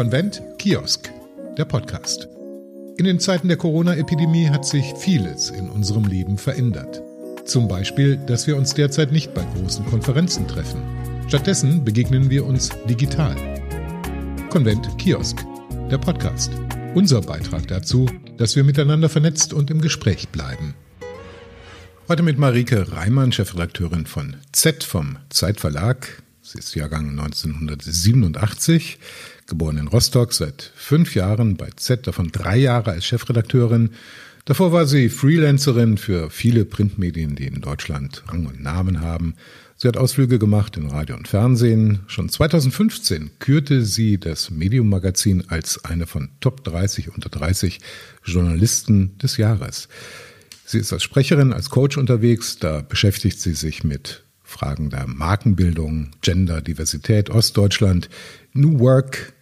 Konvent Kiosk, der Podcast. In den Zeiten der Corona-Epidemie hat sich vieles in unserem Leben verändert. Zum Beispiel, dass wir uns derzeit nicht bei großen Konferenzen treffen. Stattdessen begegnen wir uns digital. Konvent Kiosk, der Podcast. Unser Beitrag dazu, dass wir miteinander vernetzt und im Gespräch bleiben. Heute mit Marike Reimann, Chefredakteurin von Z vom Zeitverlag. Sie ist Jahrgang 1987, geboren in Rostock, seit fünf Jahren bei Z, davon drei Jahre als Chefredakteurin. Davor war sie Freelancerin für viele Printmedien, die in Deutschland Rang und Namen haben. Sie hat Ausflüge gemacht in Radio und Fernsehen. Schon 2015 kürte sie das Medium Magazin als eine von Top 30 unter 30 Journalisten des Jahres. Sie ist als Sprecherin, als Coach unterwegs. Da beschäftigt sie sich mit Fragen der Markenbildung, Gender, Diversität, Ostdeutschland, New Work,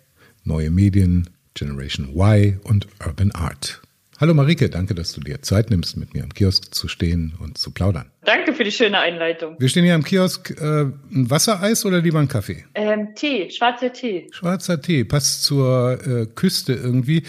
neue Medien, Generation Y und Urban Art. Hallo Marike, danke, dass du dir Zeit nimmst, mit mir am Kiosk zu stehen und zu plaudern. Danke für die schöne Einleitung. Wir stehen hier am Kiosk. Äh, ein Wassereis oder lieber ein Kaffee? Ähm, Tee, schwarzer Tee. Schwarzer Tee, passt zur äh, Küste irgendwie.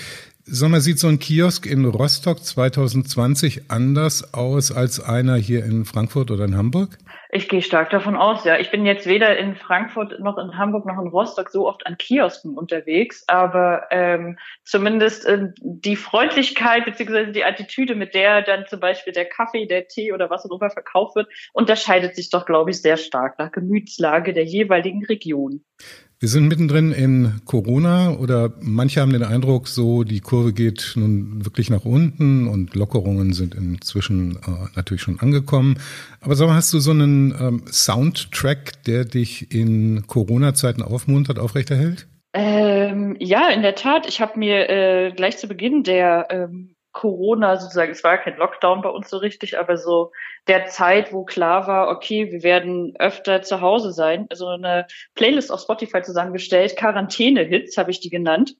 Sag mal, sieht so ein Kiosk in Rostock 2020 anders aus als einer hier in Frankfurt oder in Hamburg? Ich gehe stark davon aus, ja. Ich bin jetzt weder in Frankfurt noch in Hamburg noch in Rostock so oft an Kiosken unterwegs, aber ähm, zumindest äh, die Freundlichkeit beziehungsweise die Attitüde, mit der dann zum Beispiel der Kaffee, der Tee oder was auch immer verkauft wird, unterscheidet sich doch, glaube ich, sehr stark nach Gemütslage der jeweiligen Region. Wir sind mittendrin in Corona oder manche haben den Eindruck, so die Kurve geht nun wirklich nach unten und Lockerungen sind inzwischen äh, natürlich schon angekommen. Aber sag mal, hast du so einen ähm, Soundtrack, der dich in Corona-Zeiten aufmuntert, aufrechterhält? Ähm, ja, in der Tat. Ich habe mir äh, gleich zu Beginn der ähm, Corona sozusagen, es war kein Lockdown bei uns so richtig, aber so der Zeit, wo klar war, okay, wir werden öfter zu Hause sein, also eine Playlist auf Spotify zusammengestellt, Quarantäne-Hits habe ich die genannt.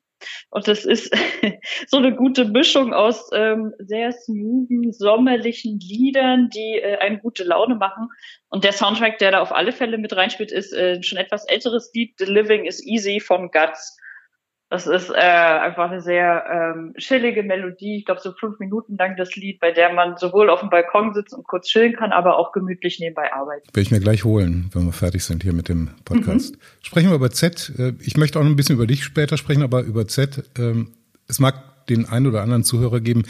Und das ist so eine gute Mischung aus ähm, sehr smoothen, sommerlichen Liedern, die äh, eine gute Laune machen. Und der Soundtrack, der da auf alle Fälle mit reinspielt, ist äh, schon etwas älteres Lied, The Living is Easy von Guts. Das ist äh, einfach eine sehr ähm, chillige Melodie. Ich glaube, so fünf Minuten lang das Lied, bei der man sowohl auf dem Balkon sitzt und kurz chillen kann, aber auch gemütlich nebenbei arbeiten. Will ich mir gleich holen, wenn wir fertig sind hier mit dem Podcast. Mhm. Sprechen wir über Z. Äh, ich möchte auch noch ein bisschen über dich später sprechen, aber über Z. Ähm, es mag den einen oder anderen Zuhörer geben,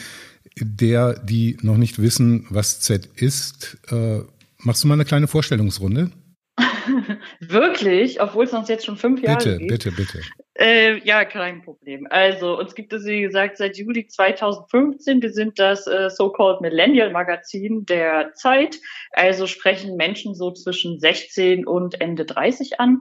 der, die noch nicht wissen, was Z ist. Äh, machst du mal eine kleine Vorstellungsrunde? Wirklich, obwohl es uns jetzt schon fünf Jahre bitte, gibt. Bitte, bitte, bitte. Äh, ja, kein Problem. Also uns gibt es, wie gesagt, seit Juli 2015. Wir sind das äh, so-called Millennial Magazin der Zeit. Also sprechen Menschen so zwischen 16 und Ende 30 an.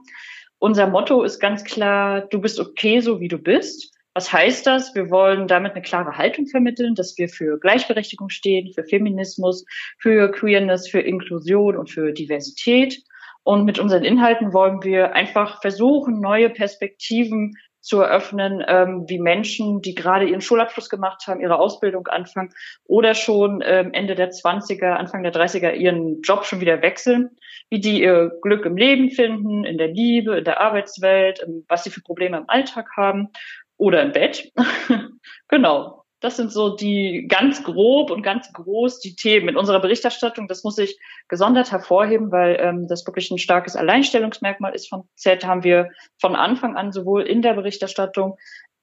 Unser Motto ist ganz klar, du bist okay, so wie du bist. Was heißt das? Wir wollen damit eine klare Haltung vermitteln, dass wir für Gleichberechtigung stehen, für Feminismus, für Queerness, für Inklusion und für Diversität. Und mit unseren Inhalten wollen wir einfach versuchen, neue Perspektiven zu eröffnen, ähm, wie Menschen, die gerade ihren Schulabschluss gemacht haben, ihre Ausbildung anfangen oder schon ähm, Ende der 20er, Anfang der 30er ihren Job schon wieder wechseln, wie die ihr Glück im Leben finden, in der Liebe, in der Arbeitswelt, was sie für Probleme im Alltag haben oder im Bett. genau. Das sind so die ganz grob und ganz groß die Themen in unserer Berichterstattung. Das muss ich gesondert hervorheben, weil ähm, das wirklich ein starkes Alleinstellungsmerkmal ist von Z. Haben wir von Anfang an sowohl in der Berichterstattung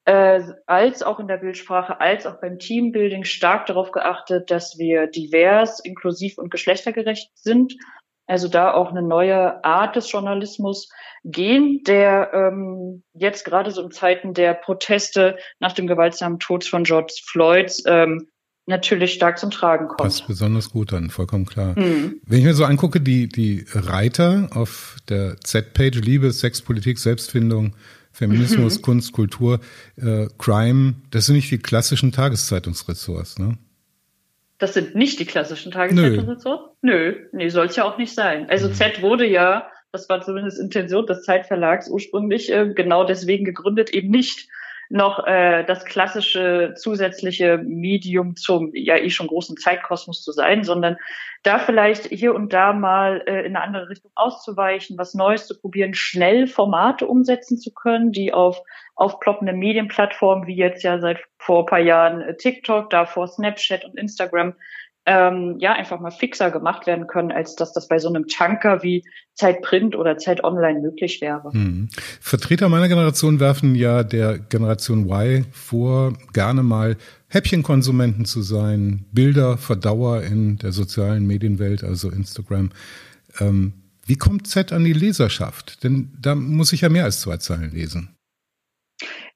äh, als auch in der Bildsprache, als auch beim Teambuilding stark darauf geachtet, dass wir divers, inklusiv und geschlechtergerecht sind also da auch eine neue Art des Journalismus gehen, der ähm, jetzt gerade so in Zeiten der Proteste nach dem gewaltsamen Tod von George Floyd ähm, natürlich stark zum Tragen kommt. Passt besonders gut an, vollkommen klar. Mhm. Wenn ich mir so angucke, die, die Reiter auf der Z-Page, Liebe, Sex, Politik, Selbstfindung, Feminismus, mhm. Kunst, Kultur, äh, Crime, das sind nicht die klassischen Tageszeitungsressorts, ne? Das sind nicht die klassischen Tageszeitungsressorts? Nö, Nö nee, soll es ja auch nicht sein. Also mhm. Z wurde ja, das war zumindest Intention des Zeitverlags ursprünglich äh, genau deswegen gegründet, eben nicht noch äh, das klassische zusätzliche Medium zum ja eh schon großen Zeitkosmos zu sein, sondern da vielleicht hier und da mal äh, in eine andere Richtung auszuweichen, was Neues zu probieren, schnell Formate umsetzen zu können, die auf aufploppende Medienplattformen wie jetzt ja seit vor ein paar Jahren äh, TikTok, davor Snapchat und Instagram ähm, ja einfach mal fixer gemacht werden können, als dass das bei so einem Tanker wie Zeit Print oder Zeit Online möglich wäre. Hm. Vertreter meiner Generation werfen ja der Generation Y vor, gerne mal Häppchenkonsumenten zu sein, Bilder, Verdauer in der sozialen Medienwelt, also Instagram. Ähm, wie kommt Z an die Leserschaft? Denn da muss ich ja mehr als zwei Zeilen lesen.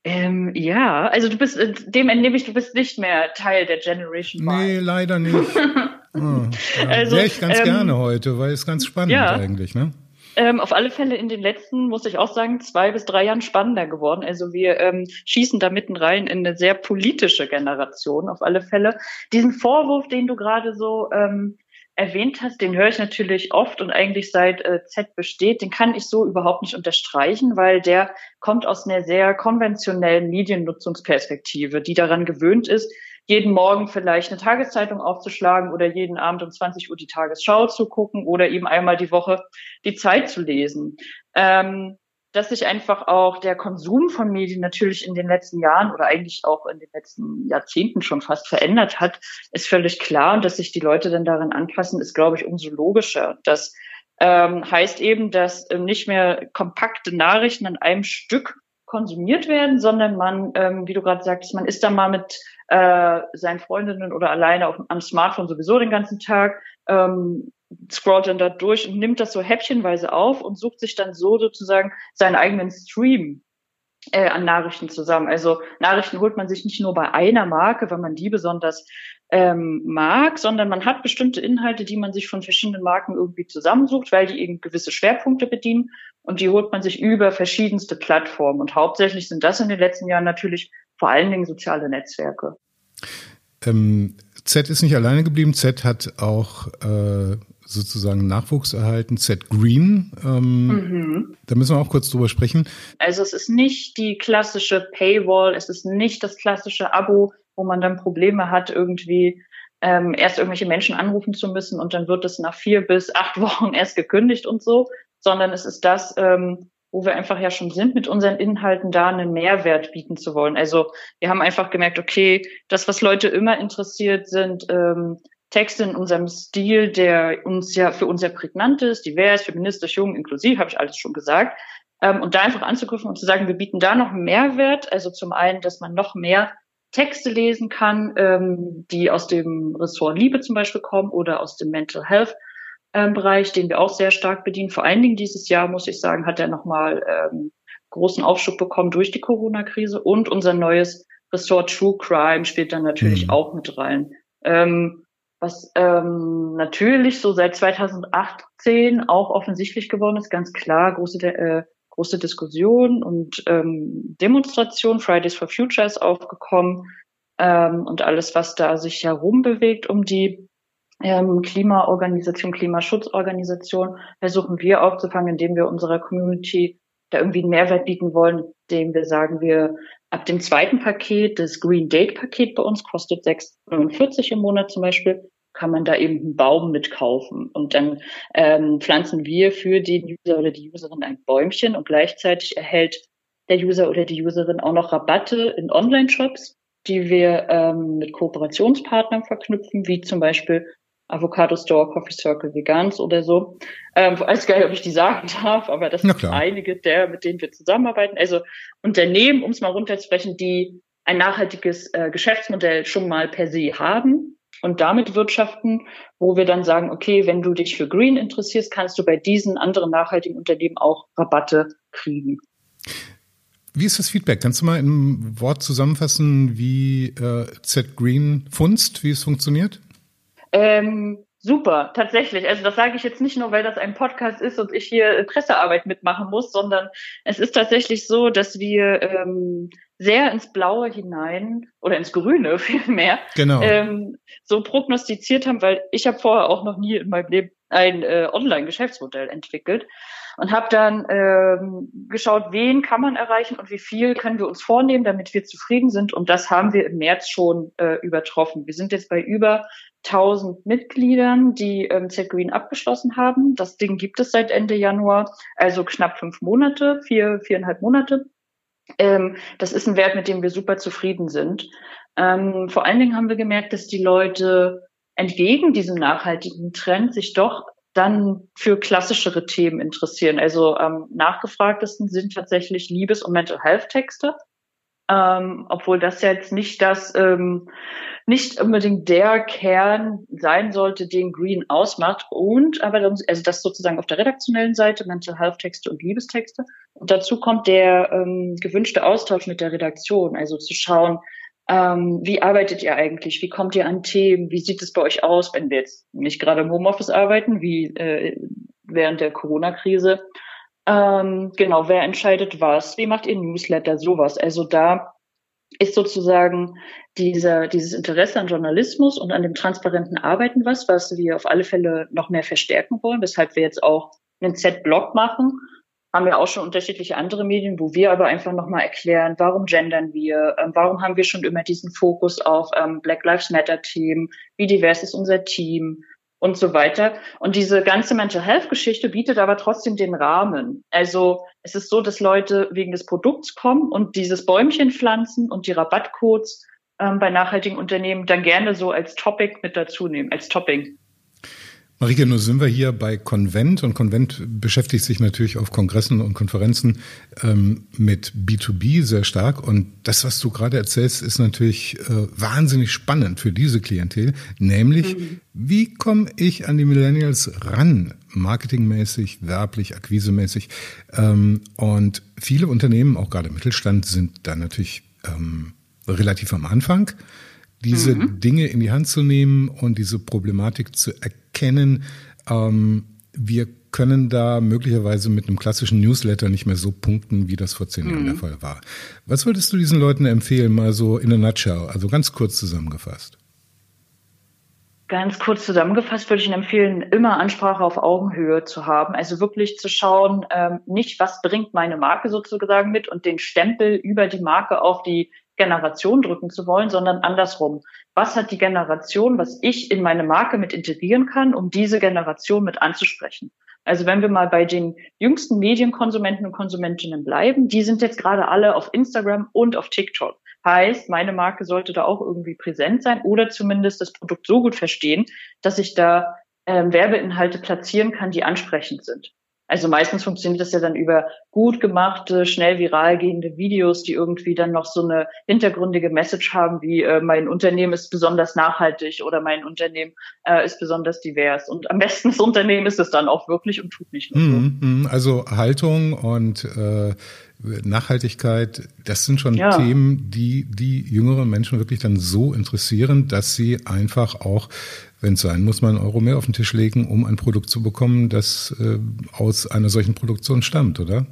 Ähm, ja, also du bist, äh, dem entnehme ich, du bist nicht mehr Teil der Generation Y. Nee, leider nicht. oh, ja. also, Wäre ich ganz ähm, gerne heute, weil es ganz spannend ja. eigentlich, ne? Ähm, auf alle Fälle in den letzten, muss ich auch sagen, zwei bis drei Jahren spannender geworden. Also wir ähm, schießen da mitten rein in eine sehr politische Generation, auf alle Fälle. Diesen Vorwurf, den du gerade so ähm, erwähnt hast, den höre ich natürlich oft und eigentlich seit äh, Z besteht, den kann ich so überhaupt nicht unterstreichen, weil der kommt aus einer sehr konventionellen Mediennutzungsperspektive, die daran gewöhnt ist, jeden Morgen vielleicht eine Tageszeitung aufzuschlagen oder jeden Abend um 20 Uhr die Tagesschau zu gucken oder eben einmal die Woche die Zeit zu lesen. Ähm, dass sich einfach auch der Konsum von Medien natürlich in den letzten Jahren oder eigentlich auch in den letzten Jahrzehnten schon fast verändert hat, ist völlig klar. Und dass sich die Leute dann daran anpassen, ist, glaube ich, umso logischer. Das ähm, heißt eben, dass ähm, nicht mehr kompakte Nachrichten an einem Stück konsumiert werden, sondern man, ähm, wie du gerade sagst, man ist da mal mit äh, seinen Freundinnen oder alleine auf, am Smartphone sowieso den ganzen Tag, ähm, scrollt dann da durch und nimmt das so häppchenweise auf und sucht sich dann so sozusagen seinen eigenen Stream äh, an Nachrichten zusammen. Also Nachrichten holt man sich nicht nur bei einer Marke, weil man die besonders ähm, mag, sondern man hat bestimmte Inhalte, die man sich von verschiedenen Marken irgendwie zusammensucht, weil die eben gewisse Schwerpunkte bedienen und die holt man sich über verschiedenste Plattformen. Und hauptsächlich sind das in den letzten Jahren natürlich vor allen Dingen soziale Netzwerke. Ähm, Z ist nicht alleine geblieben. Z hat auch äh, sozusagen Nachwuchs erhalten, Z Green. Ähm, mhm. Da müssen wir auch kurz drüber sprechen. Also es ist nicht die klassische Paywall, es ist nicht das klassische Abo, wo man dann Probleme hat, irgendwie ähm, erst irgendwelche Menschen anrufen zu müssen und dann wird es nach vier bis acht Wochen erst gekündigt und so, sondern es ist das, ähm, wo wir einfach ja schon sind, mit unseren Inhalten da einen Mehrwert bieten zu wollen. Also wir haben einfach gemerkt, okay, das, was Leute immer interessiert, sind ähm, Texte in unserem Stil, der uns ja für uns sehr prägnant ist, divers, feministisch, jung, inklusiv, habe ich alles schon gesagt. Ähm, und da einfach anzugriffen und zu sagen, wir bieten da noch einen Mehrwert. Also zum einen, dass man noch mehr Texte lesen kann, ähm, die aus dem Ressort Liebe zum Beispiel kommen oder aus dem Mental Health ähm, Bereich, den wir auch sehr stark bedienen. Vor allen Dingen dieses Jahr, muss ich sagen, hat er nochmal ähm, großen Aufschub bekommen durch die Corona-Krise und unser neues Ressort True Crime spielt dann natürlich mhm. auch mit rein. Ähm, was ähm, natürlich so seit 2018 auch offensichtlich geworden ist, ganz klar, große, äh, große Diskussion und ähm, Demonstration, Fridays for Future ist aufgekommen ähm, und alles, was da sich herum bewegt um die ähm, Klimaorganisation, Klimaschutzorganisation, versuchen wir aufzufangen, indem wir unserer Community da irgendwie einen Mehrwert bieten wollen, indem wir sagen, wir ab dem zweiten Paket, das Green Date Paket bei uns kostet 6,49 im Monat zum Beispiel, kann man da eben einen Baum mitkaufen. Und dann ähm, pflanzen wir für den User oder die Userin ein Bäumchen und gleichzeitig erhält der User oder die Userin auch noch Rabatte in Online-Shops, die wir ähm, mit Kooperationspartnern verknüpfen, wie zum Beispiel Avocado Store, Coffee Circle, Vegans oder so. Ähm, weiß gar nicht, ob ich die sagen darf, aber das sind einige der, mit denen wir zusammenarbeiten. Also Unternehmen, um es mal runterzusprechen, die ein nachhaltiges äh, Geschäftsmodell schon mal per se haben und damit wirtschaften, wo wir dann sagen, okay, wenn du dich für Green interessierst, kannst du bei diesen anderen nachhaltigen Unternehmen auch Rabatte kriegen. Wie ist das Feedback? Kannst du mal im Wort zusammenfassen, wie äh, Z Green funzt, wie es funktioniert? Ähm, super, tatsächlich. Also das sage ich jetzt nicht nur, weil das ein Podcast ist und ich hier Pressearbeit mitmachen muss, sondern es ist tatsächlich so, dass wir ähm, sehr ins Blaue hinein oder ins Grüne vielmehr genau. ähm, so prognostiziert haben, weil ich habe vorher auch noch nie in meinem Leben ein äh, Online-Geschäftsmodell entwickelt. Und habe dann ähm, geschaut, wen kann man erreichen und wie viel können wir uns vornehmen, damit wir zufrieden sind. Und das haben wir im März schon äh, übertroffen. Wir sind jetzt bei über 1000 Mitgliedern, die ähm, Z-Green abgeschlossen haben. Das Ding gibt es seit Ende Januar, also knapp fünf Monate, vier, viereinhalb Monate. Ähm, das ist ein Wert, mit dem wir super zufrieden sind. Ähm, vor allen Dingen haben wir gemerkt, dass die Leute entgegen diesem nachhaltigen Trend sich doch dann für klassischere Themen interessieren. Also am ähm, nachgefragtesten sind tatsächlich Liebes- und Mental Health Texte, ähm, obwohl das jetzt nicht das ähm, nicht unbedingt der Kern sein sollte, den Green ausmacht. Und aber also das sozusagen auf der redaktionellen Seite Mental Health Texte und Liebestexte. Und dazu kommt der ähm, gewünschte Austausch mit der Redaktion, also zu schauen, ähm, wie arbeitet ihr eigentlich? Wie kommt ihr an Themen? Wie sieht es bei euch aus, wenn wir jetzt nicht gerade im Homeoffice arbeiten, wie äh, während der Corona-Krise? Ähm, genau, wer entscheidet was? Wie macht ihr Newsletter? Sowas. Also da ist sozusagen dieser, dieses Interesse an Journalismus und an dem transparenten Arbeiten was, was wir auf alle Fälle noch mehr verstärken wollen, weshalb wir jetzt auch einen Z-Blog machen haben wir auch schon unterschiedliche andere Medien, wo wir aber einfach nochmal erklären, warum gendern wir, ähm, warum haben wir schon immer diesen Fokus auf ähm, Black Lives Matter Themen, wie divers ist unser Team und so weiter. Und diese ganze Mental Health Geschichte bietet aber trotzdem den Rahmen. Also es ist so, dass Leute wegen des Produkts kommen und dieses Bäumchen pflanzen und die Rabattcodes ähm, bei nachhaltigen Unternehmen dann gerne so als Topic mit dazu nehmen, als Topping. Marike, nun sind wir hier bei Konvent und Konvent beschäftigt sich natürlich auf Kongressen und Konferenzen ähm, mit B2B sehr stark und das, was du gerade erzählst, ist natürlich äh, wahnsinnig spannend für diese Klientel, nämlich mhm. wie komme ich an die Millennials ran, marketingmäßig, werblich, akquisemäßig ähm, und viele Unternehmen, auch gerade Mittelstand, sind da natürlich ähm, relativ am Anfang diese mhm. Dinge in die Hand zu nehmen und diese Problematik zu erkennen. Ähm, wir können da möglicherweise mit einem klassischen Newsletter nicht mehr so punkten, wie das vor zehn mhm. Jahren der mhm. Fall war. Was würdest du diesen Leuten empfehlen, mal so in a nutshell, also ganz kurz zusammengefasst? Ganz kurz zusammengefasst würde ich Ihnen empfehlen, immer Ansprache auf Augenhöhe zu haben. Also wirklich zu schauen, ähm, nicht was bringt meine Marke sozusagen mit und den Stempel über die Marke auf die Generation drücken zu wollen, sondern andersrum. Was hat die Generation, was ich in meine Marke mit integrieren kann, um diese Generation mit anzusprechen? Also wenn wir mal bei den jüngsten Medienkonsumenten und Konsumentinnen bleiben, die sind jetzt gerade alle auf Instagram und auf TikTok. Heißt, meine Marke sollte da auch irgendwie präsent sein oder zumindest das Produkt so gut verstehen, dass ich da ähm, Werbeinhalte platzieren kann, die ansprechend sind. Also meistens funktioniert das ja dann über gut gemachte, schnell viral gehende Videos, die irgendwie dann noch so eine hintergründige Message haben, wie äh, mein Unternehmen ist besonders nachhaltig oder mein Unternehmen äh, ist besonders divers. Und am besten das Unternehmen ist es dann auch wirklich und tut nicht nur so. Mhm, mhm. Also Haltung und äh, Nachhaltigkeit, das sind schon ja. Themen, die die jüngeren Menschen wirklich dann so interessieren, dass sie einfach auch wenn es sein muss, mal einen Euro mehr auf den Tisch legen, um ein Produkt zu bekommen, das äh, aus einer solchen Produktion stammt, oder?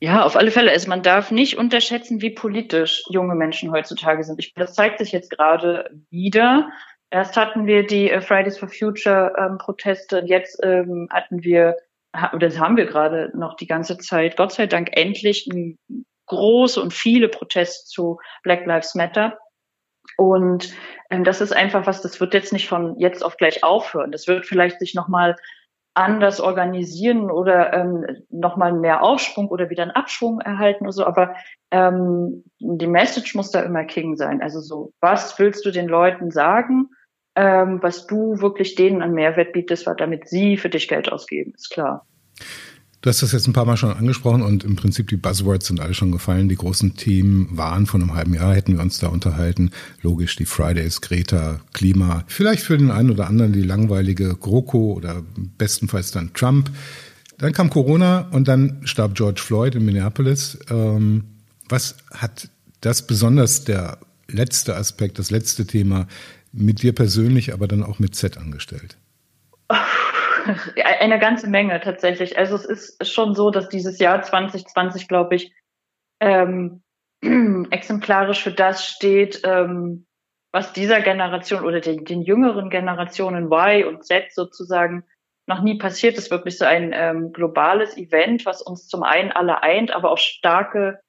Ja, auf alle Fälle. Also man darf nicht unterschätzen, wie politisch junge Menschen heutzutage sind. Ich, das zeigt sich jetzt gerade wieder. Erst hatten wir die äh, Fridays for Future ähm, Proteste und jetzt ähm, hatten wir, das haben wir gerade noch die ganze Zeit, Gott sei Dank endlich ein große und viele Proteste zu Black Lives Matter. Und ähm, das ist einfach was, das wird jetzt nicht von jetzt auf gleich aufhören. Das wird vielleicht sich nochmal anders organisieren oder ähm, nochmal mehr Aufschwung oder wieder einen Abschwung erhalten oder so. Aber ähm, die Message muss da immer King sein. Also so, was willst du den Leuten sagen, ähm, was du wirklich denen an Mehrwert bietest, damit sie für dich Geld ausgeben, ist klar. Du hast das jetzt ein paar Mal schon angesprochen und im Prinzip die Buzzwords sind alle schon gefallen. Die großen Themen waren von einem halben Jahr, hätten wir uns da unterhalten. Logisch, die Fridays, Greta, Klima. Vielleicht für den einen oder anderen die langweilige GroKo oder bestenfalls dann Trump. Dann kam Corona und dann starb George Floyd in Minneapolis. Ähm, was hat das besonders der letzte Aspekt, das letzte Thema mit dir persönlich, aber dann auch mit Z angestellt? Eine ganze Menge tatsächlich. Also es ist schon so, dass dieses Jahr 2020, glaube ich, ähm, exemplarisch für das steht, ähm, was dieser Generation oder den, den jüngeren Generationen Y und Z sozusagen noch nie passiert ist, wirklich so ein ähm, globales Event, was uns zum einen alle eint, aber auch starke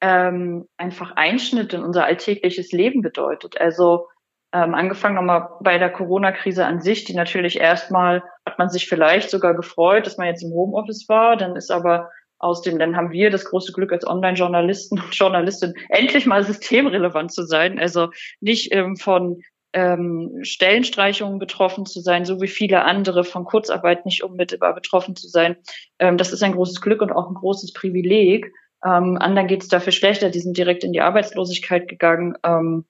ähm, einfach Einschnitte in unser alltägliches Leben bedeutet. Also ähm, angefangen nochmal bei der Corona-Krise an sich, die natürlich erstmal hat man sich vielleicht sogar gefreut, dass man jetzt im Homeoffice war, dann ist aber aus dem, dann haben wir das große Glück als Online-Journalisten und Journalistin endlich mal systemrelevant zu sein, also nicht ähm, von ähm, Stellenstreichungen betroffen zu sein, so wie viele andere von Kurzarbeit nicht unmittelbar betroffen zu sein. Ähm, das ist ein großes Glück und auch ein großes Privileg. Ähm, anderen geht es dafür schlechter, die sind direkt in die Arbeitslosigkeit gegangen ähm,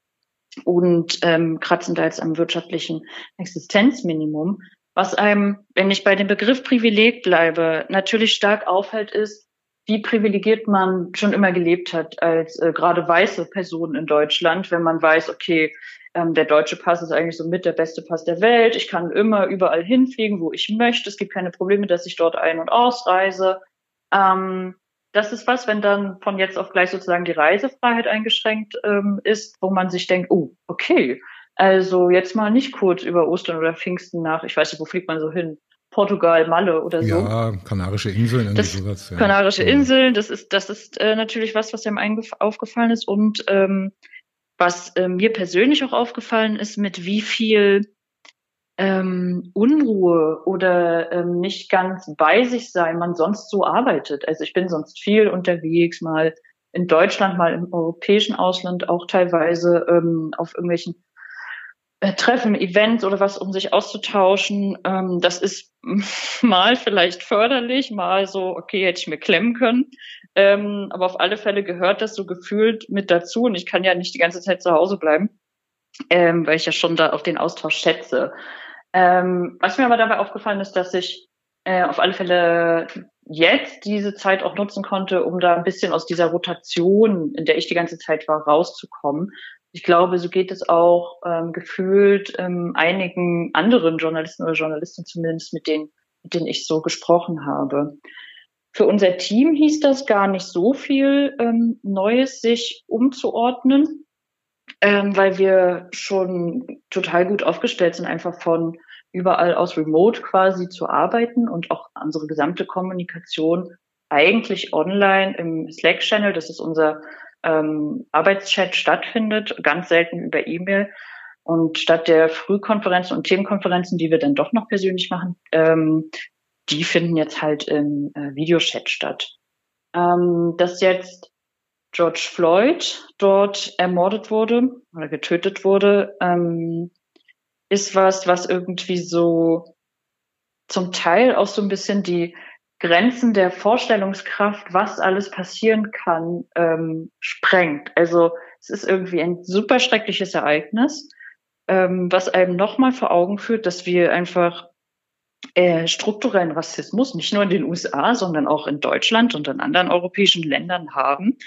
und ähm, kratzen da jetzt am wirtschaftlichen Existenzminimum. Was einem, wenn ich bei dem Begriff Privileg bleibe, natürlich stark auffällt, ist, wie privilegiert man schon immer gelebt hat als äh, gerade weiße Person in Deutschland, wenn man weiß, okay, ähm, der deutsche Pass ist eigentlich so mit der beste Pass der Welt. Ich kann immer überall hinfliegen, wo ich möchte. Es gibt keine Probleme, dass ich dort ein- und ausreise. Ähm, das ist was, wenn dann von jetzt auf gleich sozusagen die Reisefreiheit eingeschränkt ähm, ist, wo man sich denkt, oh, okay, also jetzt mal nicht kurz über Ostern oder Pfingsten nach, ich weiß nicht, wo fliegt man so hin? Portugal, Malle oder so. Ja, Kanarische Inseln, das, sowas. Ja. Kanarische Inseln, das ist, das ist äh, natürlich was, was einem aufgefallen ist. Und ähm, was äh, mir persönlich auch aufgefallen ist, mit wie viel ähm, Unruhe oder ähm, nicht ganz bei sich sein man sonst so arbeitet. Also ich bin sonst viel unterwegs, mal in Deutschland, mal im europäischen Ausland, auch teilweise ähm, auf irgendwelchen äh, Treffen, Events oder was, um sich auszutauschen. Ähm, das ist mal vielleicht förderlich, mal so, okay, hätte ich mir klemmen können. Ähm, aber auf alle Fälle gehört das so gefühlt mit dazu und ich kann ja nicht die ganze Zeit zu Hause bleiben, ähm, weil ich ja schon da auch den Austausch schätze. Ähm, was mir aber dabei aufgefallen ist, dass ich äh, auf alle Fälle jetzt diese Zeit auch nutzen konnte, um da ein bisschen aus dieser Rotation, in der ich die ganze Zeit war, rauszukommen. Ich glaube, so geht es auch ähm, gefühlt ähm, einigen anderen Journalisten oder Journalisten zumindest, mit denen, mit denen ich so gesprochen habe. Für unser Team hieß das gar nicht so viel ähm, Neues, sich umzuordnen ähm, weil wir schon total gut aufgestellt sind, einfach von überall aus remote quasi zu arbeiten und auch unsere gesamte Kommunikation eigentlich online im Slack-Channel, das ist unser ähm, Arbeitschat stattfindet, ganz selten über E-Mail. Und statt der Frühkonferenzen und Themenkonferenzen, die wir dann doch noch persönlich machen, ähm, die finden jetzt halt im äh, Videochat statt. Ähm, dass jetzt George Floyd dort ermordet wurde oder getötet wurde, ähm, ist was, was irgendwie so zum Teil auch so ein bisschen die Grenzen der Vorstellungskraft, was alles passieren kann, ähm, sprengt. Also es ist irgendwie ein super schreckliches Ereignis, ähm, was einem nochmal vor Augen führt, dass wir einfach äh, strukturellen Rassismus nicht nur in den USA, sondern auch in Deutschland und in anderen europäischen Ländern haben,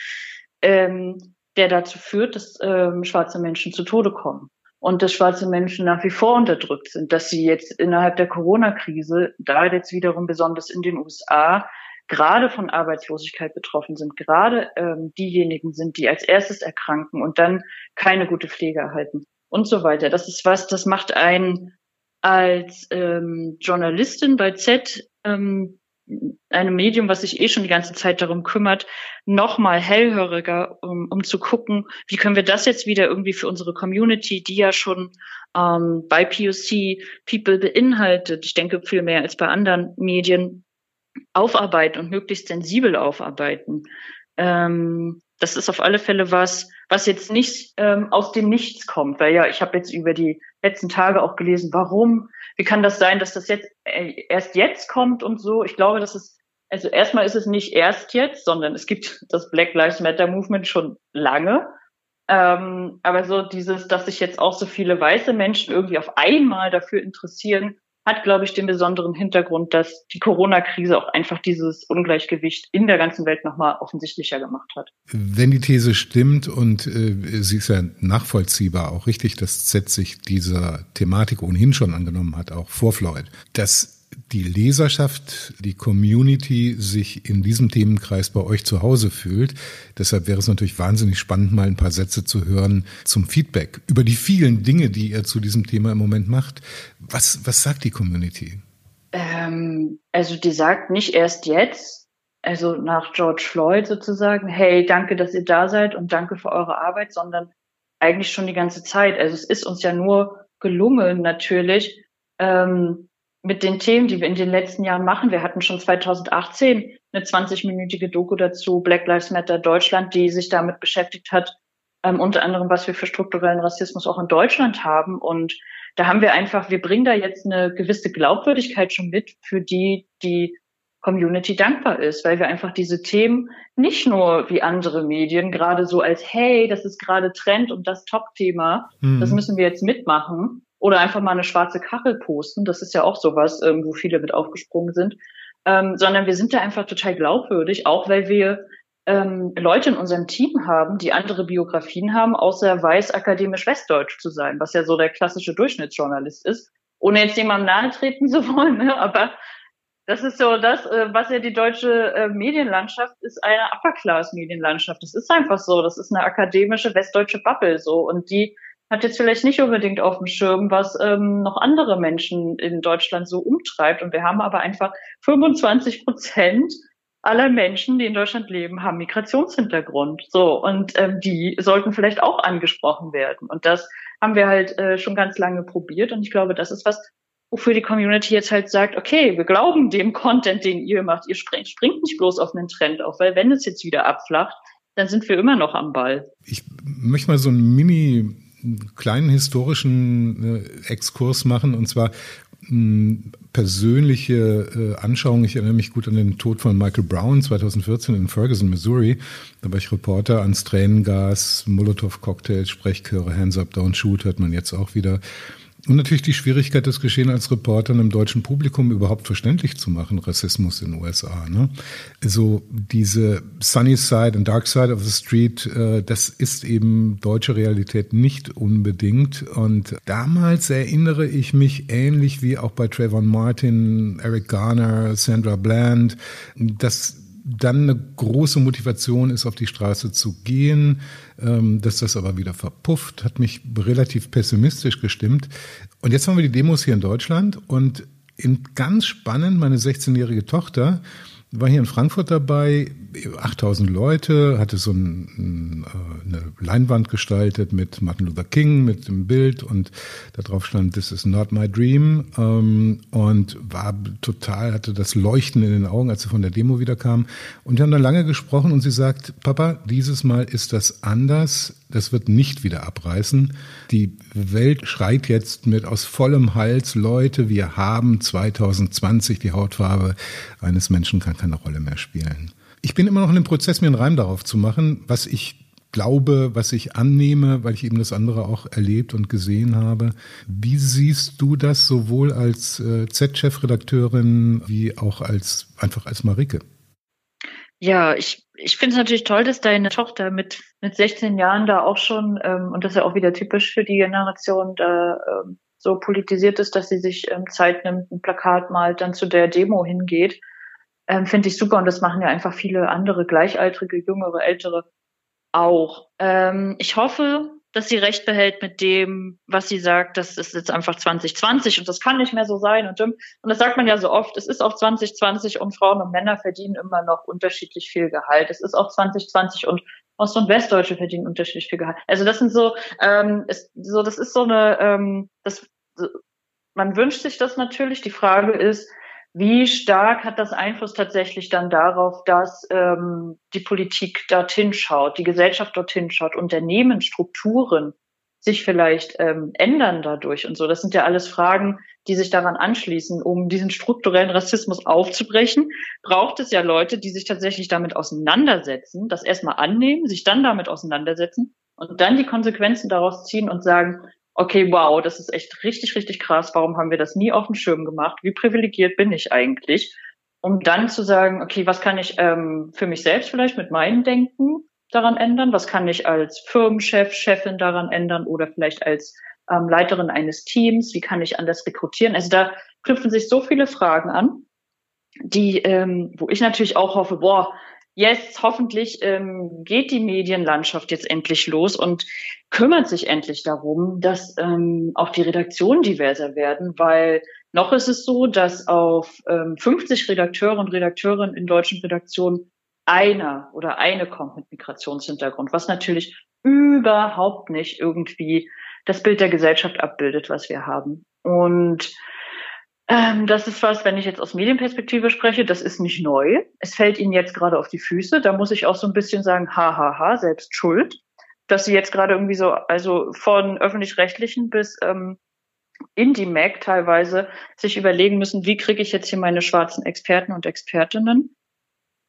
ähm, der dazu führt, dass ähm, schwarze Menschen zu Tode kommen und dass schwarze Menschen nach wie vor unterdrückt sind, dass sie jetzt innerhalb der Corona-Krise, da jetzt wiederum besonders in den USA, gerade von Arbeitslosigkeit betroffen sind, gerade ähm, diejenigen sind, die als erstes erkranken und dann keine gute Pflege erhalten und so weiter. Das ist was, das macht einen als ähm, Journalistin bei Z ähm, einem Medium, was sich eh schon die ganze Zeit darum kümmert, noch mal hellhöriger, um, um zu gucken, wie können wir das jetzt wieder irgendwie für unsere Community, die ja schon ähm, bei POC People beinhaltet, ich denke viel mehr als bei anderen Medien, aufarbeiten und möglichst sensibel aufarbeiten. Ähm, das ist auf alle Fälle was, was jetzt nicht ähm, aus dem Nichts kommt, weil ja, ich habe jetzt über die letzten Tage auch gelesen, warum wie kann das sein, dass das jetzt äh, erst jetzt kommt und so? Ich glaube, dass es, also erstmal ist es nicht erst jetzt, sondern es gibt das Black Lives Matter Movement schon lange. Ähm, aber so dieses, dass sich jetzt auch so viele weiße Menschen irgendwie auf einmal dafür interessieren, hat, glaube ich, den besonderen Hintergrund, dass die Corona-Krise auch einfach dieses Ungleichgewicht in der ganzen Welt nochmal offensichtlicher gemacht hat. Wenn die These stimmt und äh, sie ist ja nachvollziehbar, auch richtig, dass Z sich dieser Thematik ohnehin schon angenommen hat, auch vor Floyd, dass die Leserschaft, die Community sich in diesem Themenkreis bei euch zu Hause fühlt. Deshalb wäre es natürlich wahnsinnig spannend, mal ein paar Sätze zu hören zum Feedback über die vielen Dinge, die ihr zu diesem Thema im Moment macht. Was, was sagt die Community? Ähm, also die sagt nicht erst jetzt, also nach George Floyd sozusagen, hey, danke, dass ihr da seid und danke für eure Arbeit, sondern eigentlich schon die ganze Zeit. Also es ist uns ja nur gelungen, natürlich, ähm, mit den Themen, die wir in den letzten Jahren machen. Wir hatten schon 2018 eine 20-minütige Doku dazu, Black Lives Matter Deutschland, die sich damit beschäftigt hat, ähm, unter anderem, was wir für strukturellen Rassismus auch in Deutschland haben. Und da haben wir einfach, wir bringen da jetzt eine gewisse Glaubwürdigkeit schon mit, für die die Community dankbar ist, weil wir einfach diese Themen nicht nur wie andere Medien gerade so als, hey, das ist gerade Trend und das Top-Thema, mhm. das müssen wir jetzt mitmachen oder einfach mal eine schwarze Kachel posten, das ist ja auch sowas, ähm, wo viele mit aufgesprungen sind, ähm, sondern wir sind da einfach total glaubwürdig, auch weil wir ähm, Leute in unserem Team haben, die andere Biografien haben, außer weiß akademisch westdeutsch zu sein, was ja so der klassische Durchschnittsjournalist ist, ohne jetzt jemandem nahe treten zu wollen, ne? aber das ist so das, äh, was ja die deutsche äh, Medienlandschaft ist, eine Upper-Class-Medienlandschaft. Das ist einfach so. Das ist eine akademische westdeutsche Bubble so. Und die hat jetzt vielleicht nicht unbedingt auf dem Schirm, was ähm, noch andere Menschen in Deutschland so umtreibt. Und wir haben aber einfach 25 Prozent aller Menschen, die in Deutschland leben, haben Migrationshintergrund. So und ähm, die sollten vielleicht auch angesprochen werden. Und das haben wir halt äh, schon ganz lange probiert. Und ich glaube, das ist was, wofür die Community jetzt halt sagt, okay, wir glauben dem Content, den ihr macht. Ihr springt, springt nicht bloß auf einen Trend auf, weil wenn es jetzt wieder abflacht, dann sind wir immer noch am Ball. Ich möchte mal so ein Mini kleinen historischen äh, Exkurs machen und zwar persönliche äh, Anschauung. Ich erinnere mich gut an den Tod von Michael Brown 2014 in Ferguson, Missouri. Da war ich Reporter ans Tränengas, Molotow-Cocktails, Sprechchöre, Hands Up, Don't Shoot hört man jetzt auch wieder. Und natürlich die Schwierigkeit, das Geschehen als Reporter einem deutschen Publikum überhaupt verständlich zu machen, Rassismus in den USA. Ne? Also diese Sunny Side und Dark Side of the Street, äh, das ist eben deutsche Realität nicht unbedingt. Und damals erinnere ich mich ähnlich wie auch bei Trayvon Martin, Eric Garner, Sandra Bland, dass dann eine große Motivation ist, auf die Straße zu gehen. Ähm, dass das aber wieder verpufft, hat mich relativ pessimistisch gestimmt. Und jetzt haben wir die Demos hier in Deutschland und in ganz spannend, meine 16-jährige Tochter war hier in Frankfurt dabei, 8000 Leute, hatte so ein, äh, eine Leinwand gestaltet mit Martin Luther King, mit dem Bild und da drauf stand, This is not my dream ähm, und war total, hatte das Leuchten in den Augen, als sie von der Demo wiederkam. Und wir haben dann lange gesprochen und sie sagt, Papa, dieses Mal ist das anders, das wird nicht wieder abreißen. Die Welt schreit jetzt mit aus vollem Hals, Leute, wir haben 2020 die Hautfarbe eines Menschen kann keine Rolle mehr spielen. Ich bin immer noch in dem Prozess, mir einen Reim darauf zu machen, was ich glaube, was ich annehme, weil ich eben das andere auch erlebt und gesehen habe. Wie siehst du das sowohl als äh, Z-Chefredakteurin wie auch als einfach als Marike? Ja, ich, ich finde es natürlich toll, dass deine Tochter mit, mit 16 Jahren da auch schon, ähm, und das ist ja auch wieder typisch für die Generation, da ähm, so politisiert ist, dass sie sich ähm, Zeit nimmt, ein Plakat malt, dann zu der Demo hingeht ähm, finde ich super und das machen ja einfach viele andere gleichaltrige, jüngere, ältere auch. Ähm, ich hoffe, dass sie recht behält mit dem, was sie sagt, das ist jetzt einfach 2020 und das kann nicht mehr so sein und Und das sagt man ja so oft, es ist auch 2020 und Frauen und Männer verdienen immer noch unterschiedlich viel Gehalt. Es ist auch 2020 und Ost- und Westdeutsche verdienen unterschiedlich viel Gehalt. Also das sind so, ähm, ist, so das ist so eine, ähm, das, man wünscht sich das natürlich. Die Frage ist, wie stark hat das Einfluss tatsächlich dann darauf, dass ähm, die Politik dorthin schaut, die Gesellschaft dorthin schaut, Unternehmen, Strukturen sich vielleicht ähm, ändern dadurch und so. Das sind ja alles Fragen, die sich daran anschließen. Um diesen strukturellen Rassismus aufzubrechen, braucht es ja Leute, die sich tatsächlich damit auseinandersetzen, das erstmal annehmen, sich dann damit auseinandersetzen und dann die Konsequenzen daraus ziehen und sagen, okay, wow, das ist echt richtig, richtig krass. Warum haben wir das nie auf dem Schirm gemacht? Wie privilegiert bin ich eigentlich? Um dann zu sagen, okay, was kann ich ähm, für mich selbst vielleicht mit meinem Denken daran ändern? Was kann ich als Firmenchef, Chefin daran ändern oder vielleicht als ähm, Leiterin eines Teams? Wie kann ich anders rekrutieren? Also da knüpfen sich so viele Fragen an, die, ähm, wo ich natürlich auch hoffe, boah, jetzt hoffentlich ähm, geht die Medienlandschaft jetzt endlich los und kümmert sich endlich darum, dass ähm, auch die Redaktionen diverser werden, weil Noch ist es so, dass auf ähm, 50 Redakteure und Redakteurinnen in deutschen Redaktionen einer oder eine kommt mit Migrationshintergrund, was natürlich überhaupt nicht irgendwie das Bild der Gesellschaft abbildet, was wir haben. Und ähm, das ist was, wenn ich jetzt aus Medienperspektive spreche, das ist nicht neu. Es fällt Ihnen jetzt gerade auf die Füße. Da muss ich auch so ein bisschen sagen, hahaha, ha, ha, selbst schuld, dass Sie jetzt gerade irgendwie so, also von öffentlich-rechtlichen bis ähm, Indie-Mac teilweise sich überlegen müssen, wie kriege ich jetzt hier meine schwarzen Experten und Expertinnen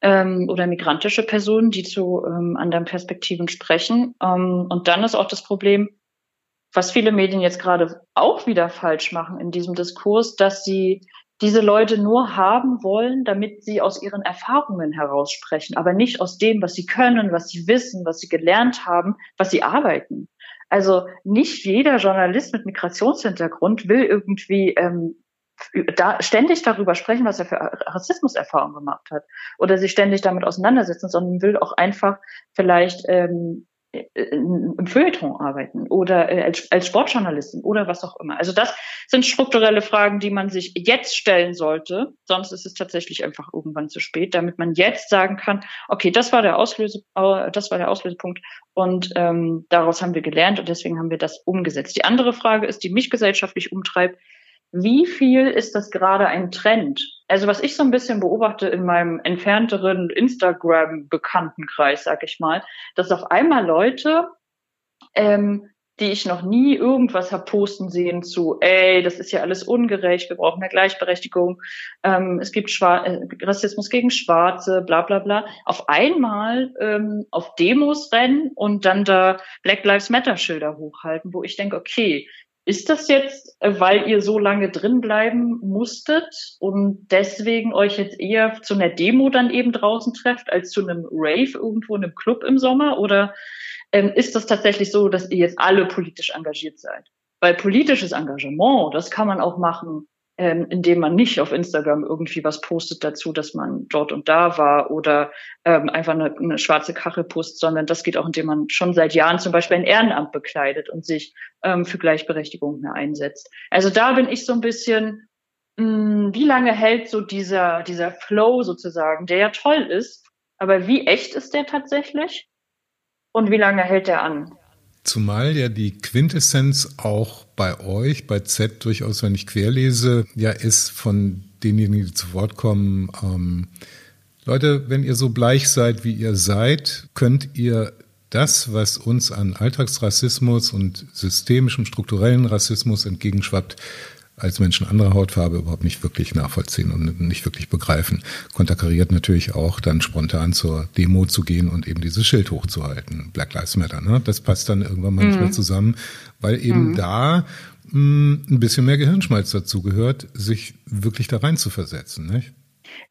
ähm, oder migrantische Personen, die zu ähm, anderen Perspektiven sprechen. Ähm, und dann ist auch das Problem, was viele Medien jetzt gerade auch wieder falsch machen in diesem Diskurs, dass sie diese Leute nur haben wollen, damit sie aus ihren Erfahrungen heraussprechen, aber nicht aus dem, was sie können, was sie wissen, was sie gelernt haben, was sie arbeiten. Also nicht jeder Journalist mit Migrationshintergrund will irgendwie ähm, da ständig darüber sprechen, was er für Rassismuserfahrungen gemacht hat oder sich ständig damit auseinandersetzen, sondern will auch einfach vielleicht ähm, im Feuilleton arbeiten oder äh, als, als Sportjournalistin oder was auch immer. Also das sind strukturelle Fragen, die man sich jetzt stellen sollte. Sonst ist es tatsächlich einfach irgendwann zu spät, damit man jetzt sagen kann, okay, das war der Auslöse, äh, das war der Auslösepunkt und ähm, daraus haben wir gelernt und deswegen haben wir das umgesetzt. Die andere Frage ist, die mich gesellschaftlich umtreibt, wie viel ist das gerade ein Trend? Also was ich so ein bisschen beobachte in meinem entfernteren Instagram-Bekanntenkreis, sag ich mal, dass auf einmal Leute, ähm, die ich noch nie irgendwas hab posten sehen zu, ey, das ist ja alles ungerecht, wir brauchen mehr Gleichberechtigung, ähm, es gibt Schwar äh, Rassismus gegen Schwarze, bla bla bla, auf einmal ähm, auf Demos rennen und dann da Black Lives Matter Schilder hochhalten, wo ich denke, okay, ist das jetzt, äh, weil ihr so lange drin bleiben musstet und deswegen euch jetzt eher zu einer Demo dann eben draußen trefft, als zu einem Rave irgendwo in einem Club im Sommer? Oder ähm, ist das tatsächlich so, dass ihr jetzt alle politisch engagiert seid? Weil politisches Engagement, das kann man auch machen, ähm, indem man nicht auf Instagram irgendwie was postet dazu, dass man dort und da war oder ähm, einfach eine, eine schwarze Kachel postet, sondern das geht auch, indem man schon seit Jahren zum Beispiel ein Ehrenamt bekleidet und sich ähm, für Gleichberechtigung mehr einsetzt. Also da bin ich so ein bisschen, mh, hm, wie lange hält so dieser, dieser Flow sozusagen, der ja toll ist, aber wie echt ist der tatsächlich? Und wie lange hält der an? Zumal ja die Quintessenz auch bei euch, bei Z durchaus, wenn ich querlese, ja ist von denjenigen, die zu Wort kommen, ähm, Leute, wenn ihr so bleich seid, wie ihr seid, könnt ihr das, was uns an Alltagsrassismus und systemischem strukturellen Rassismus entgegenschwappt, als Menschen anderer Hautfarbe überhaupt nicht wirklich nachvollziehen und nicht wirklich begreifen. Konterkariert natürlich auch, dann spontan zur Demo zu gehen und eben dieses Schild hochzuhalten. Black Lives Matter, ne? Das passt dann irgendwann mal mhm. nicht mehr mhm. zusammen, weil eben mhm. da mh, hm, ein bisschen mehr Gehirnschmalz dazu gehört, sich wirklich da rein zu versetzen, nicht?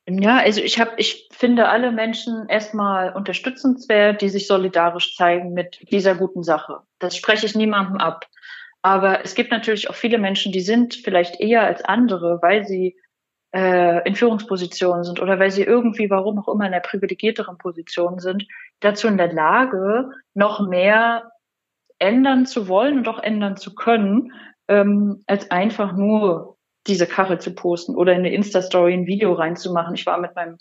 Ja, also ich habe, ich finde alle Menschen erstmal unterstützenswert, die sich solidarisch zeigen mit dieser guten Sache. Das spreche ich niemandem ab. Aber es gibt natürlich auch viele Menschen, die sind vielleicht eher als andere, weil sie äh, in Führungspositionen sind oder weil sie irgendwie, warum auch immer, in einer privilegierteren Position sind, dazu in der Lage, noch mehr ändern zu wollen und auch ändern zu können, ähm, als einfach nur diese Karre zu posten oder in eine Insta-Story ein Video reinzumachen. Ich war mit meinem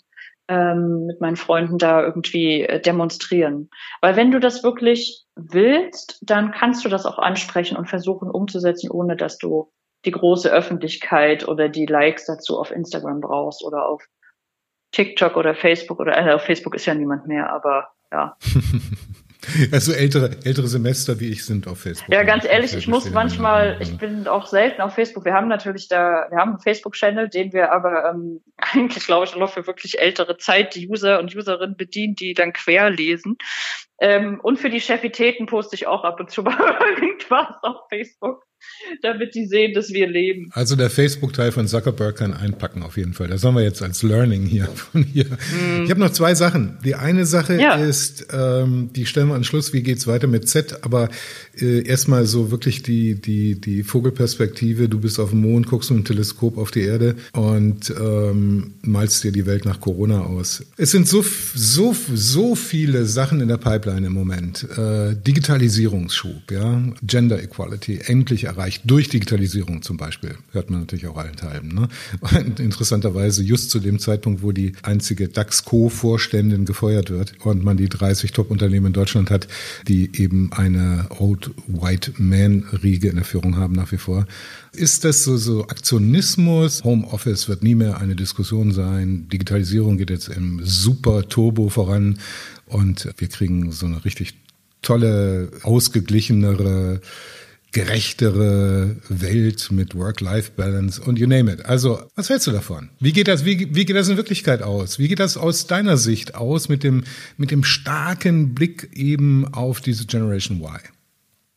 ähm, mit meinen Freunden da irgendwie äh, demonstrieren. Weil wenn du das wirklich willst, dann kannst du das auch ansprechen und versuchen umzusetzen, ohne dass du die große Öffentlichkeit oder die Likes dazu auf Instagram brauchst oder auf TikTok oder Facebook oder äh, auf Facebook ist ja niemand mehr, aber ja. Also ältere, ältere Semester wie ich sind auf Facebook. Ja, ganz ehrlich, ich muss manchmal, ich bin auch selten auf Facebook. Wir haben natürlich da, wir haben einen Facebook-Channel, den wir aber ähm, eigentlich, glaube ich, nur für wirklich ältere Zeit die User und Userinnen bedienen, die dann quer lesen. Ähm, und für die Chefitäten poste ich auch ab und zu mal irgendwas auf Facebook. damit die sehen, dass wir leben. Also der Facebook-Teil von Zuckerberg kann einpacken auf jeden Fall. Das haben wir jetzt als Learning hier von hier. Mm. Ich habe noch zwei Sachen. Die eine Sache ja. ist, ähm, die stellen wir an Schluss, wie geht's weiter mit Z, aber äh, erstmal so wirklich die, die, die Vogelperspektive. Du bist auf dem Mond, guckst mit dem Teleskop auf die Erde und ähm, malst dir die Welt nach Corona aus. Es sind so, so, so viele Sachen in der Pipeline im Moment. Äh, Digitalisierungsschub, ja, Gender Equality, endlich erreicht. Durch Digitalisierung zum Beispiel, hört man natürlich auch allenthalben. Ne? Und interessanterweise just zu dem Zeitpunkt, wo die einzige DAX-Co-Vorständin gefeuert wird und man die 30 Top-Unternehmen in Deutschland hat, die eben eine Old White Man-Riege in der Führung haben nach wie vor. Ist das so, so Aktionismus? Homeoffice wird nie mehr eine Diskussion sein. Digitalisierung geht jetzt im super Turbo voran und wir kriegen so eine richtig tolle, ausgeglichenere, gerechtere Welt mit Work-Life-Balance und you name it. Also, was hältst du davon? Wie geht das, wie, wie geht das in Wirklichkeit aus? Wie geht das aus deiner Sicht aus mit dem, mit dem starken Blick eben auf diese Generation Y?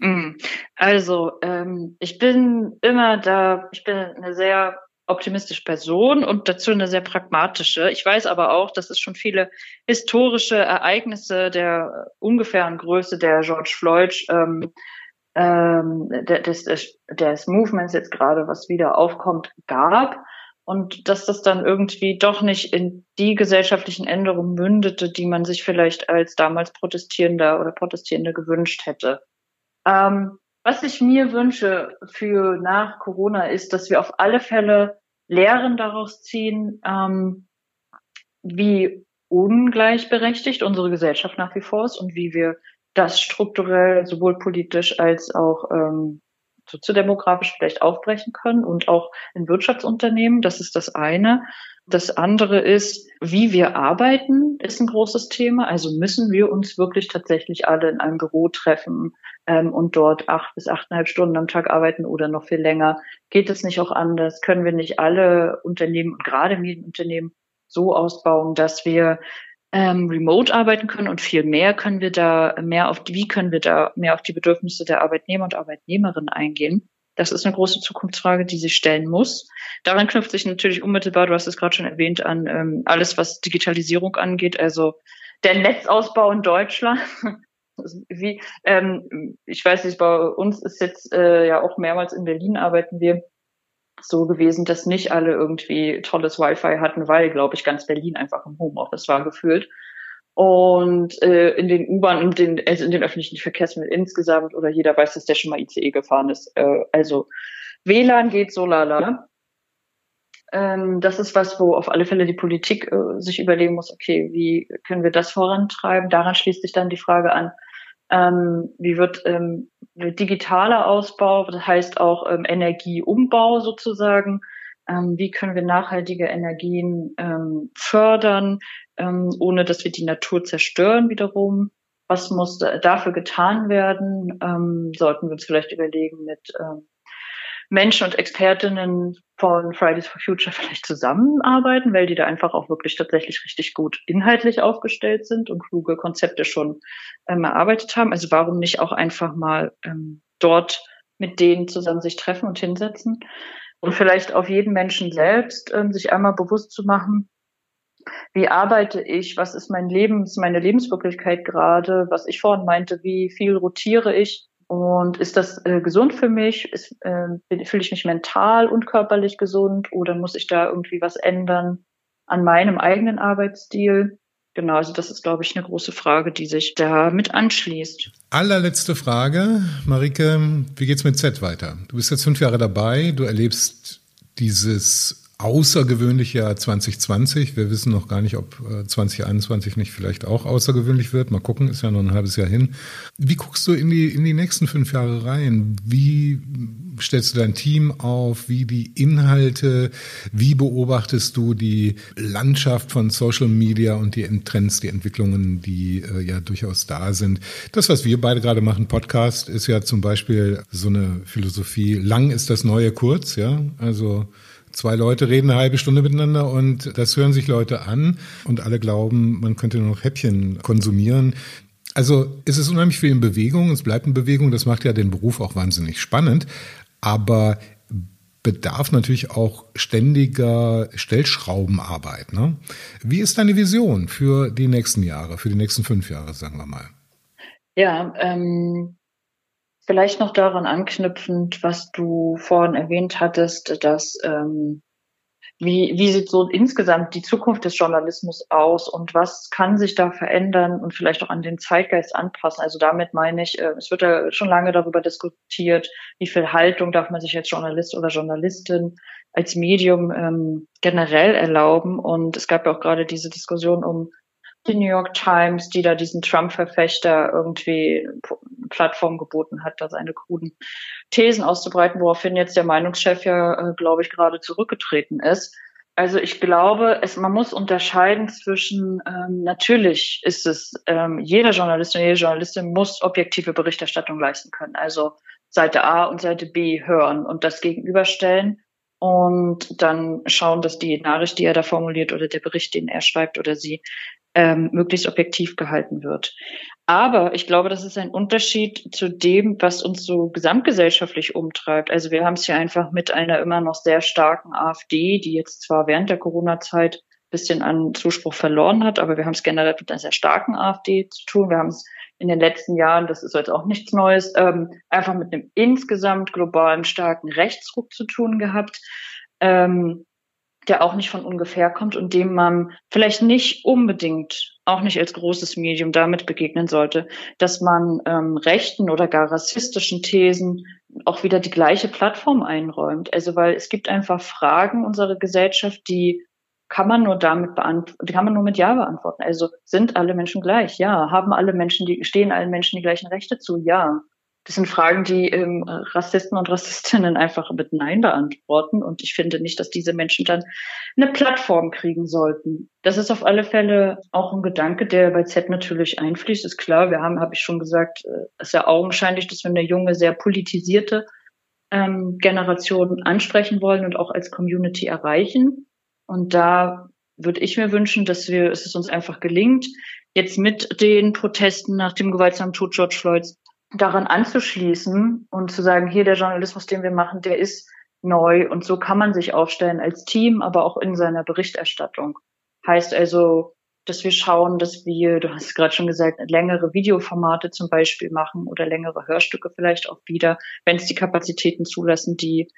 Mm. Also, ähm, ich bin immer da, ich bin eine sehr optimistische Person und dazu eine sehr pragmatische. Ich weiß aber auch, dass es schon viele historische Ereignisse der ungefähren Größe der George Floyd ähm, ähm, des, des, des Movements jetzt gerade, was wieder aufkommt, gab. Und dass das dann irgendwie doch nicht in die gesellschaftlichen Änderungen mündete, die man sich vielleicht als damals Protestierender oder Protestierende gewünscht hätte. Ähm, was ich mir wünsche für nach Corona ist, dass wir auf alle Fälle Lehren daraus ziehen, ähm, wie ungleichberechtigt unsere Gesellschaft nach wie vor ist und wie wir das strukturell sowohl politisch als auch ähm, soziodemografisch vielleicht aufbrechen können und auch in Wirtschaftsunternehmen. Das ist das eine. Das andere ist, wie wir arbeiten, ist ein großes Thema. Also müssen wir uns wirklich tatsächlich alle in einem Büro treffen ähm, und dort acht bis achteinhalb Stunden am Tag arbeiten oder noch viel länger? Geht es nicht auch anders? Können wir nicht alle Unternehmen gerade Medienunternehmen so ausbauen, dass wir ähm, remote arbeiten können und viel mehr können wir da mehr auf die, wie können wir da mehr auf die Bedürfnisse der Arbeitnehmer und Arbeitnehmerinnen eingehen? Das ist eine große Zukunftsfrage, die sich stellen muss. Daran knüpft sich natürlich unmittelbar, du hast es gerade schon erwähnt, an ähm, alles, was Digitalisierung angeht, also der Netzausbau in Deutschland. Wie, ähm, ich weiß nicht, bei uns ist jetzt äh, ja auch mehrmals in Berlin arbeiten wir so gewesen, dass nicht alle irgendwie tolles Wi-Fi hatten, weil, glaube ich, ganz Berlin einfach im Homeoffice war gefühlt. Und äh, in den U-Bahn und den, also in den öffentlichen Verkehrsmitteln insgesamt oder jeder weiß, dass der schon mal ICE gefahren ist. Äh, also WLAN geht so lala. Ähm, das ist was, wo auf alle Fälle die Politik äh, sich überlegen muss, okay, wie können wir das vorantreiben? Daran schließt sich dann die Frage an, ähm, wie wird ähm, digitaler Ausbau, das heißt auch ähm, Energieumbau sozusagen, ähm, wie können wir nachhaltige Energien ähm, fördern, ähm, ohne dass wir die Natur zerstören wiederum. Was muss da, dafür getan werden? Ähm, sollten wir uns vielleicht überlegen, mit ähm, Menschen und Expertinnen von Fridays for Future vielleicht zusammenarbeiten, weil die da einfach auch wirklich tatsächlich richtig gut inhaltlich aufgestellt sind und kluge Konzepte schon ähm, erarbeitet haben. Also warum nicht auch einfach mal ähm, dort mit denen zusammen sich treffen und hinsetzen und vielleicht auf jeden Menschen selbst ähm, sich einmal bewusst zu machen, wie arbeite ich, was ist mein Leben, meine Lebenswirklichkeit gerade, was ich vorhin meinte, wie viel rotiere ich, und ist das äh, gesund für mich? Ist, äh, fühle ich mich mental und körperlich gesund oder muss ich da irgendwie was ändern an meinem eigenen Arbeitsstil? Genau, also das ist, glaube ich, eine große Frage, die sich da mit anschließt. Allerletzte Frage, Marike, wie geht's mit Z weiter? Du bist jetzt fünf Jahre dabei, du erlebst dieses außergewöhnliche Jahr 2020. Wir wissen noch gar nicht, ob 2021 äh, nicht vielleicht auch außergewöhnlich wird. Mal gucken, ist ja noch ein halbes Jahr hin. Wie guckst du in die, in die nächsten fünf Jahre rein? Wie stellst du dein Team auf? Wie die Inhalte? Wie beobachtest du die Landschaft von Social Media und die Trends, die Entwicklungen, die äh, ja durchaus da sind? Das, was wir beide gerade machen, Podcast, ist ja zum Beispiel so eine Philosophie. Lang ist das neue kurz, ja? Also, Zwei Leute reden eine halbe Stunde miteinander und das hören sich Leute an und alle glauben, man könnte nur noch Häppchen konsumieren. Also es ist unheimlich viel in Bewegung, es bleibt in Bewegung, das macht ja den Beruf auch wahnsinnig spannend, aber bedarf natürlich auch ständiger Stellschraubenarbeit. Ne? Wie ist deine Vision für die nächsten Jahre, für die nächsten fünf Jahre, sagen wir mal? Ja, ähm, Vielleicht noch daran anknüpfend, was du vorhin erwähnt hattest, dass ähm, wie, wie sieht so insgesamt die Zukunft des Journalismus aus und was kann sich da verändern und vielleicht auch an den Zeitgeist anpassen? Also damit meine ich, äh, es wird ja schon lange darüber diskutiert, wie viel Haltung darf man sich als Journalist oder Journalistin als Medium ähm, generell erlauben. Und es gab ja auch gerade diese Diskussion um die New York Times, die da diesen Trump-Verfechter irgendwie Plattform geboten hat, da seine kruden Thesen auszubreiten, woraufhin jetzt der Meinungschef ja, äh, glaube ich, gerade zurückgetreten ist. Also ich glaube, es, man muss unterscheiden zwischen, ähm, natürlich ist es, ähm, jeder Journalist und jede Journalistin muss objektive Berichterstattung leisten können. Also Seite A und Seite B hören und das gegenüberstellen und dann schauen, dass die Nachricht, die er da formuliert oder der Bericht, den er schreibt oder sie, ähm, möglichst objektiv gehalten wird. Aber ich glaube, das ist ein Unterschied zu dem, was uns so gesamtgesellschaftlich umtreibt. Also wir haben es hier einfach mit einer immer noch sehr starken AfD, die jetzt zwar während der Corona-Zeit bisschen an Zuspruch verloren hat, aber wir haben es generell mit einer sehr starken AfD zu tun. Wir haben es in den letzten Jahren, das ist jetzt auch nichts Neues, ähm, einfach mit einem insgesamt globalen starken Rechtsruck zu tun gehabt. Ähm, der auch nicht von ungefähr kommt und dem man vielleicht nicht unbedingt, auch nicht als großes Medium damit begegnen sollte, dass man ähm, rechten oder gar rassistischen Thesen auch wieder die gleiche Plattform einräumt. Also weil es gibt einfach Fragen unserer Gesellschaft, die kann man nur damit beantworten, die kann man nur mit Ja beantworten. Also sind alle Menschen gleich? Ja. Haben alle Menschen, die stehen allen Menschen die gleichen Rechte zu? Ja. Das sind Fragen, die ähm, Rassisten und Rassistinnen einfach mit Nein beantworten. Und ich finde nicht, dass diese Menschen dann eine Plattform kriegen sollten. Das ist auf alle Fälle auch ein Gedanke, der bei Z natürlich einfließt. Ist klar, wir haben, habe ich schon gesagt, äh, ist ja augenscheinlich, dass wir eine junge, sehr politisierte ähm, Generation ansprechen wollen und auch als Community erreichen. Und da würde ich mir wünschen, dass wir, es uns einfach gelingt, jetzt mit den Protesten nach dem gewaltsamen Tod George Floyds daran anzuschließen und zu sagen, hier der Journalismus, den wir machen, der ist neu und so kann man sich aufstellen als Team, aber auch in seiner Berichterstattung. Heißt also, dass wir schauen, dass wir, du hast gerade schon gesagt, längere Videoformate zum Beispiel machen oder längere Hörstücke vielleicht auch wieder, wenn es die Kapazitäten zulassen, die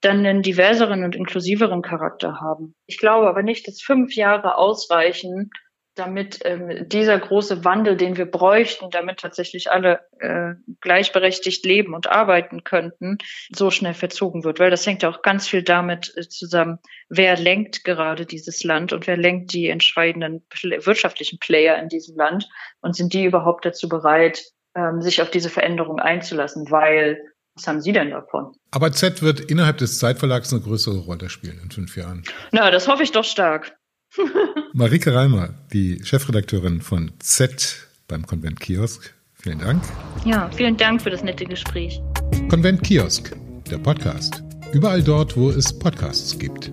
dann einen diverseren und inklusiveren Charakter haben. Ich glaube aber nicht, dass fünf Jahre ausreichen, damit ähm, dieser große Wandel, den wir bräuchten, damit tatsächlich alle äh, gleichberechtigt leben und arbeiten könnten, so schnell verzogen wird. Weil das hängt ja auch ganz viel damit äh, zusammen, wer lenkt gerade dieses Land und wer lenkt die entscheidenden wirtschaftlichen Player in diesem Land und sind die überhaupt dazu bereit, ähm, sich auf diese Veränderung einzulassen, weil was haben Sie denn davon? Aber Z wird innerhalb des Zeitverlags eine größere Rolle spielen in fünf Jahren. Na, das hoffe ich doch stark. Marike Reimer, die Chefredakteurin von Z beim Konvent Kiosk. Vielen Dank. Ja, vielen Dank für das nette Gespräch. Konvent Kiosk, der Podcast. Überall dort, wo es Podcasts gibt.